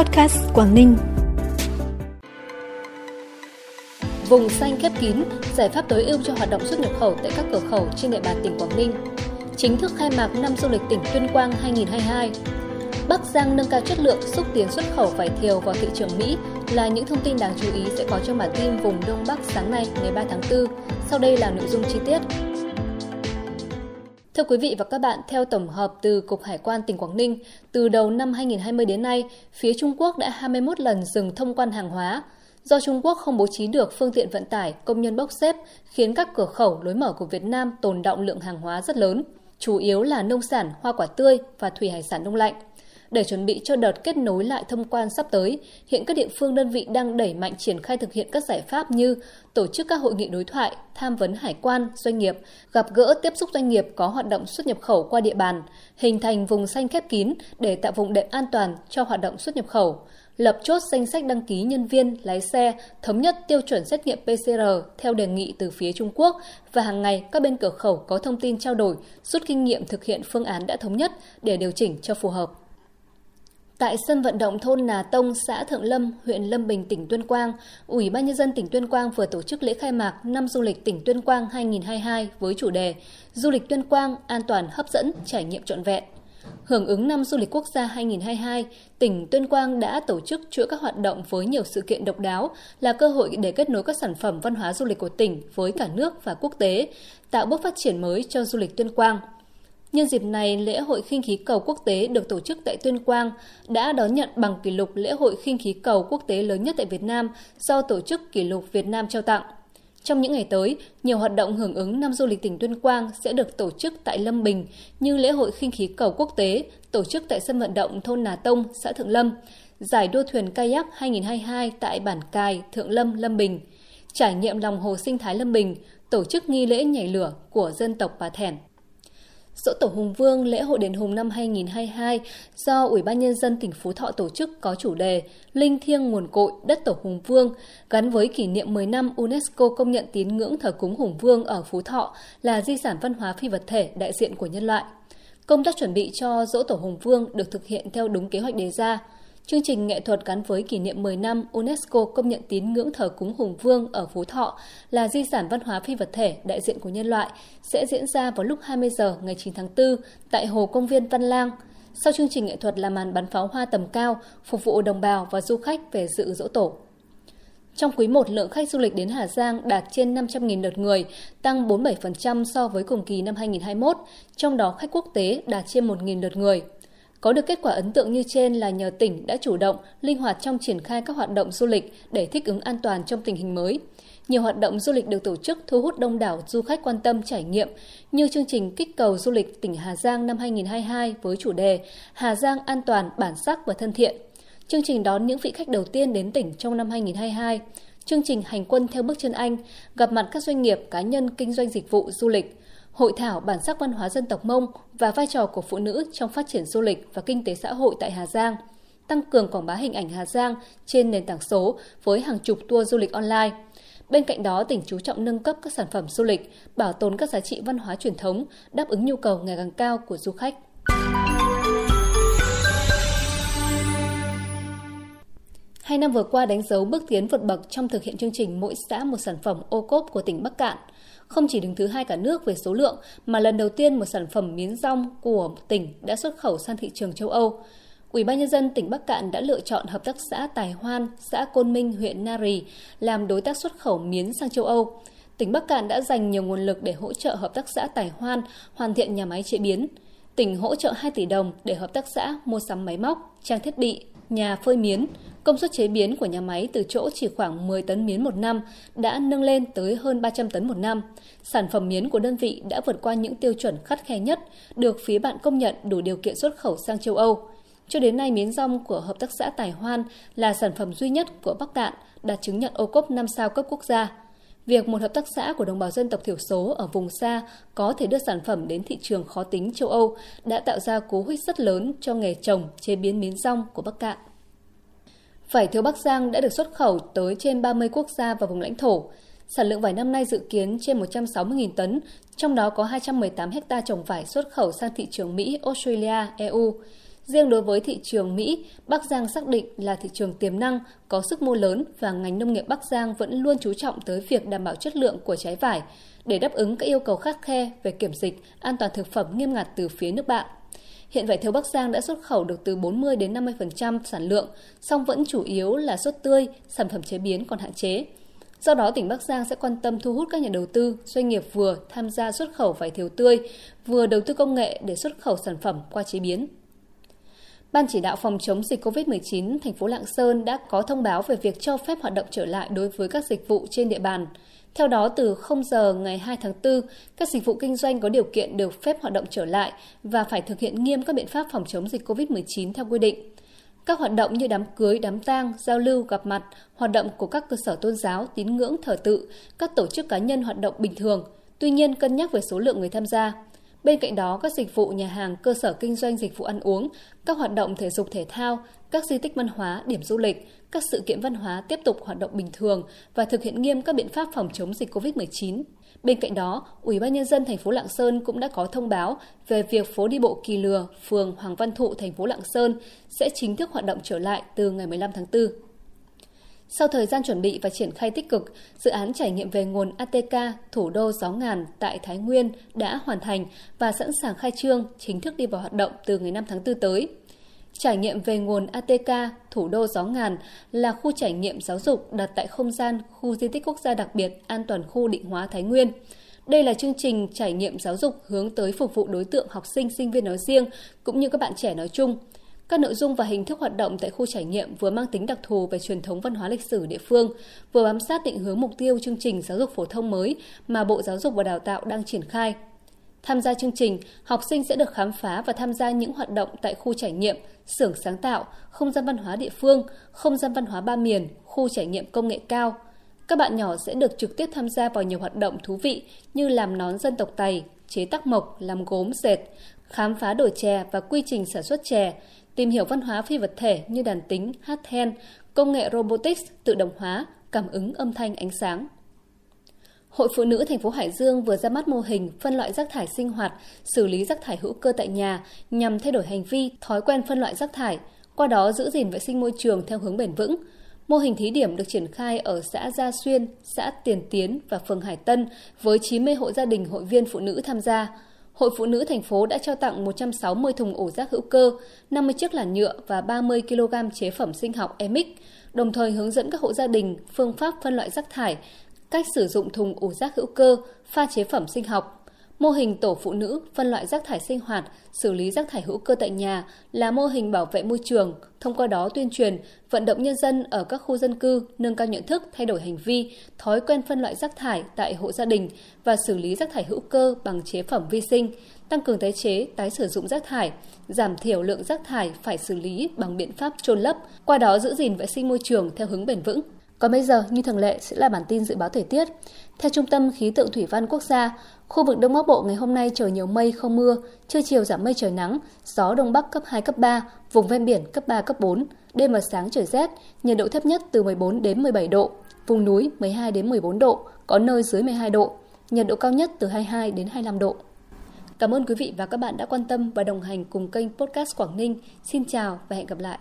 Podcast Quảng Ninh. Vùng xanh khép kín, giải pháp tối ưu cho hoạt động xuất nhập khẩu tại các cửa khẩu trên địa bàn tỉnh Quảng Ninh. Chính thức khai mạc năm du lịch tỉnh Tuyên Quang 2022. Bắc Giang nâng cao chất lượng xúc tiến xuất khẩu vải thiều vào thị trường Mỹ là những thông tin đáng chú ý sẽ có trong bản tin vùng Đông Bắc sáng nay ngày 3 tháng 4. Sau đây là nội dung chi tiết. Thưa quý vị và các bạn, theo tổng hợp từ Cục Hải quan tỉnh Quảng Ninh, từ đầu năm 2020 đến nay, phía Trung Quốc đã 21 lần dừng thông quan hàng hóa. Do Trung Quốc không bố trí được phương tiện vận tải, công nhân bốc xếp, khiến các cửa khẩu lối mở của Việt Nam tồn động lượng hàng hóa rất lớn, chủ yếu là nông sản, hoa quả tươi và thủy hải sản đông lạnh. Để chuẩn bị cho đợt kết nối lại thông quan sắp tới, hiện các địa phương đơn vị đang đẩy mạnh triển khai thực hiện các giải pháp như tổ chức các hội nghị đối thoại, tham vấn hải quan, doanh nghiệp, gặp gỡ tiếp xúc doanh nghiệp có hoạt động xuất nhập khẩu qua địa bàn, hình thành vùng xanh khép kín để tạo vùng đệm an toàn cho hoạt động xuất nhập khẩu, lập chốt danh sách đăng ký nhân viên, lái xe, thống nhất tiêu chuẩn xét nghiệm PCR theo đề nghị từ phía Trung Quốc và hàng ngày các bên cửa khẩu có thông tin trao đổi, rút kinh nghiệm thực hiện phương án đã thống nhất để điều chỉnh cho phù hợp. Tại sân vận động thôn Nà Tông, xã Thượng Lâm, huyện Lâm Bình, tỉnh Tuyên Quang, Ủy ban Nhân dân tỉnh Tuyên Quang vừa tổ chức lễ khai mạc năm du lịch tỉnh Tuyên Quang 2022 với chủ đề Du lịch Tuyên Quang an toàn hấp dẫn, trải nghiệm trọn vẹn. Hưởng ứng năm du lịch quốc gia 2022, tỉnh Tuyên Quang đã tổ chức chuỗi các hoạt động với nhiều sự kiện độc đáo là cơ hội để kết nối các sản phẩm văn hóa du lịch của tỉnh với cả nước và quốc tế, tạo bước phát triển mới cho du lịch Tuyên Quang – Nhân dịp này, lễ hội khinh khí cầu quốc tế được tổ chức tại Tuyên Quang đã đón nhận bằng kỷ lục lễ hội khinh khí cầu quốc tế lớn nhất tại Việt Nam do tổ chức kỷ lục Việt Nam trao tặng. Trong những ngày tới, nhiều hoạt động hưởng ứng năm du lịch tỉnh Tuyên Quang sẽ được tổ chức tại Lâm Bình như lễ hội khinh khí cầu quốc tế tổ chức tại sân vận động thôn Nà Tông, xã Thượng Lâm, giải đua thuyền kayak 2022 tại bản Cài, Thượng Lâm, Lâm Bình, trải nghiệm lòng hồ sinh thái Lâm Bình, tổ chức nghi lễ nhảy lửa của dân tộc Bà Thẻn. Dỗ Tổ Hùng Vương lễ hội đền Hùng năm 2022 do Ủy ban Nhân dân tỉnh Phú Thọ tổ chức có chủ đề Linh thiêng nguồn cội, đất Tổ Hùng Vương, gắn với kỷ niệm 10 năm UNESCO công nhận tín ngưỡng thờ cúng Hùng Vương ở Phú Thọ là di sản văn hóa phi vật thể đại diện của nhân loại. Công tác chuẩn bị cho Dỗ Tổ Hùng Vương được thực hiện theo đúng kế hoạch đề ra – Chương trình nghệ thuật gắn với kỷ niệm 10 năm UNESCO công nhận tín ngưỡng thờ cúng Hùng Vương ở Phú Thọ là di sản văn hóa phi vật thể đại diện của nhân loại sẽ diễn ra vào lúc 20 giờ ngày 9 tháng 4 tại Hồ Công viên Văn Lang. Sau chương trình nghệ thuật là màn bắn pháo hoa tầm cao phục vụ đồng bào và du khách về dự dỗ tổ. Trong quý 1, lượng khách du lịch đến Hà Giang đạt trên 500.000 lượt người, tăng 47% so với cùng kỳ năm 2021, trong đó khách quốc tế đạt trên 1.000 lượt người. Có được kết quả ấn tượng như trên là nhờ tỉnh đã chủ động, linh hoạt trong triển khai các hoạt động du lịch để thích ứng an toàn trong tình hình mới. Nhiều hoạt động du lịch được tổ chức thu hút đông đảo du khách quan tâm trải nghiệm như chương trình kích cầu du lịch tỉnh Hà Giang năm 2022 với chủ đề Hà Giang an toàn, bản sắc và thân thiện. Chương trình đón những vị khách đầu tiên đến tỉnh trong năm 2022. Chương trình hành quân theo bước chân Anh, gặp mặt các doanh nghiệp, cá nhân kinh doanh dịch vụ du lịch, hội thảo bản sắc văn hóa dân tộc Mông và vai trò của phụ nữ trong phát triển du lịch và kinh tế xã hội tại Hà Giang, tăng cường quảng bá hình ảnh Hà Giang trên nền tảng số với hàng chục tour du lịch online. Bên cạnh đó, tỉnh chú trọng nâng cấp các sản phẩm du lịch, bảo tồn các giá trị văn hóa truyền thống, đáp ứng nhu cầu ngày càng cao của du khách. Hai năm vừa qua đánh dấu bước tiến vượt bậc trong thực hiện chương trình mỗi xã một sản phẩm ô cốp của tỉnh Bắc Cạn. Không chỉ đứng thứ hai cả nước về số lượng, mà lần đầu tiên một sản phẩm miến rong của tỉnh đã xuất khẩu sang thị trường châu Âu. Ủy ban nhân dân tỉnh Bắc Cạn đã lựa chọn hợp tác xã Tài Hoan, xã Côn Minh, huyện Nari làm đối tác xuất khẩu miến sang châu Âu. Tỉnh Bắc Cạn đã dành nhiều nguồn lực để hỗ trợ hợp tác xã Tài Hoan hoàn thiện nhà máy chế biến. Tỉnh hỗ trợ 2 tỷ đồng để hợp tác xã mua sắm máy móc, trang thiết bị, nhà phơi miến, công suất chế biến của nhà máy từ chỗ chỉ khoảng 10 tấn miến một năm đã nâng lên tới hơn 300 tấn một năm. Sản phẩm miến của đơn vị đã vượt qua những tiêu chuẩn khắt khe nhất, được phía bạn công nhận đủ điều kiện xuất khẩu sang châu Âu. Cho đến nay, miến rong của Hợp tác xã Tài Hoan là sản phẩm duy nhất của Bắc Cạn đạt chứng nhận ô cốp 5 sao cấp quốc gia. Việc một hợp tác xã của đồng bào dân tộc thiểu số ở vùng xa có thể đưa sản phẩm đến thị trường khó tính châu Âu đã tạo ra cú hích rất lớn cho nghề trồng, chế biến miến rong của Bắc Cạn. Vải thiếu Bắc Giang đã được xuất khẩu tới trên 30 quốc gia và vùng lãnh thổ. Sản lượng vải năm nay dự kiến trên 160.000 tấn, trong đó có 218 hecta trồng vải xuất khẩu sang thị trường Mỹ, Australia, EU. Riêng đối với thị trường Mỹ, Bắc Giang xác định là thị trường tiềm năng, có sức mua lớn và ngành nông nghiệp Bắc Giang vẫn luôn chú trọng tới việc đảm bảo chất lượng của trái vải để đáp ứng các yêu cầu khắc khe về kiểm dịch, an toàn thực phẩm nghiêm ngặt từ phía nước bạn. Hiện vải thiều Bắc Giang đã xuất khẩu được từ 40 đến 50% sản lượng, song vẫn chủ yếu là xuất tươi, sản phẩm chế biến còn hạn chế. Do đó, tỉnh Bắc Giang sẽ quan tâm thu hút các nhà đầu tư, doanh nghiệp vừa tham gia xuất khẩu vải thiều tươi, vừa đầu tư công nghệ để xuất khẩu sản phẩm qua chế biến. Ban chỉ đạo phòng chống dịch COVID-19 thành phố Lạng Sơn đã có thông báo về việc cho phép hoạt động trở lại đối với các dịch vụ trên địa bàn. Theo đó, từ 0 giờ ngày 2 tháng 4, các dịch vụ kinh doanh có điều kiện được phép hoạt động trở lại và phải thực hiện nghiêm các biện pháp phòng chống dịch COVID-19 theo quy định. Các hoạt động như đám cưới, đám tang, giao lưu, gặp mặt, hoạt động của các cơ sở tôn giáo, tín ngưỡng, thờ tự, các tổ chức cá nhân hoạt động bình thường, tuy nhiên cân nhắc về số lượng người tham gia. Bên cạnh đó, các dịch vụ nhà hàng, cơ sở kinh doanh dịch vụ ăn uống, các hoạt động thể dục thể thao, các di tích văn hóa, điểm du lịch, các sự kiện văn hóa tiếp tục hoạt động bình thường và thực hiện nghiêm các biện pháp phòng chống dịch COVID-19. Bên cạnh đó, Ủy ban nhân dân thành phố Lạng Sơn cũng đã có thông báo về việc phố đi bộ Kỳ Lừa, phường Hoàng Văn Thụ, thành phố Lạng Sơn sẽ chính thức hoạt động trở lại từ ngày 15 tháng 4. Sau thời gian chuẩn bị và triển khai tích cực, dự án trải nghiệm về nguồn ATK thủ đô gió ngàn tại Thái Nguyên đã hoàn thành và sẵn sàng khai trương chính thức đi vào hoạt động từ ngày 5 tháng 4 tới. Trải nghiệm về nguồn ATK thủ đô gió ngàn là khu trải nghiệm giáo dục đặt tại không gian khu di tích quốc gia đặc biệt an toàn khu định hóa Thái Nguyên. Đây là chương trình trải nghiệm giáo dục hướng tới phục vụ đối tượng học sinh, sinh viên nói riêng cũng như các bạn trẻ nói chung – các nội dung và hình thức hoạt động tại khu trải nghiệm vừa mang tính đặc thù về truyền thống văn hóa lịch sử địa phương, vừa bám sát định hướng mục tiêu chương trình giáo dục phổ thông mới mà Bộ Giáo dục và Đào tạo đang triển khai. Tham gia chương trình, học sinh sẽ được khám phá và tham gia những hoạt động tại khu trải nghiệm, xưởng sáng tạo, không gian văn hóa địa phương, không gian văn hóa ba miền, khu trải nghiệm công nghệ cao. Các bạn nhỏ sẽ được trực tiếp tham gia vào nhiều hoạt động thú vị như làm nón dân tộc Tày, chế tác mộc, làm gốm, dệt, khám phá đồ chè và quy trình sản xuất chè, tìm hiểu văn hóa phi vật thể như đàn tính, hát then, công nghệ robotics, tự động hóa, cảm ứng âm thanh ánh sáng. Hội Phụ nữ thành phố Hải Dương vừa ra mắt mô hình phân loại rác thải sinh hoạt, xử lý rác thải hữu cơ tại nhà nhằm thay đổi hành vi, thói quen phân loại rác thải, qua đó giữ gìn vệ sinh môi trường theo hướng bền vững. Mô hình thí điểm được triển khai ở xã Gia Xuyên, xã Tiền Tiến và phường Hải Tân với 90 hộ gia đình hội viên phụ nữ tham gia. Hội Phụ nữ thành phố đã trao tặng 160 thùng ổ rác hữu cơ, 50 chiếc làn nhựa và 30 kg chế phẩm sinh học Emic, đồng thời hướng dẫn các hộ gia đình phương pháp phân loại rác thải, cách sử dụng thùng ổ rác hữu cơ, pha chế phẩm sinh học, Mô hình tổ phụ nữ phân loại rác thải sinh hoạt, xử lý rác thải hữu cơ tại nhà là mô hình bảo vệ môi trường, thông qua đó tuyên truyền, vận động nhân dân ở các khu dân cư nâng cao nhận thức, thay đổi hành vi, thói quen phân loại rác thải tại hộ gia đình và xử lý rác thải hữu cơ bằng chế phẩm vi sinh, tăng cường tái chế, tái sử dụng rác thải, giảm thiểu lượng rác thải phải xử lý bằng biện pháp trôn lấp, qua đó giữ gìn vệ sinh môi trường theo hướng bền vững. Còn bây giờ, như thường lệ sẽ là bản tin dự báo thời tiết. Theo Trung tâm Khí tượng Thủy văn Quốc gia, khu vực Đông Bắc Bộ ngày hôm nay trời nhiều mây không mưa, trưa chiều giảm mây trời nắng, gió Đông Bắc cấp 2, cấp 3, vùng ven biển cấp 3, cấp 4. Đêm và sáng trời rét, nhiệt độ thấp nhất từ 14 đến 17 độ, vùng núi 12 đến 14 độ, có nơi dưới 12 độ, nhiệt độ cao nhất từ 22 đến 25 độ. Cảm ơn quý vị và các bạn đã quan tâm và đồng hành cùng kênh Podcast Quảng Ninh. Xin chào và hẹn gặp lại.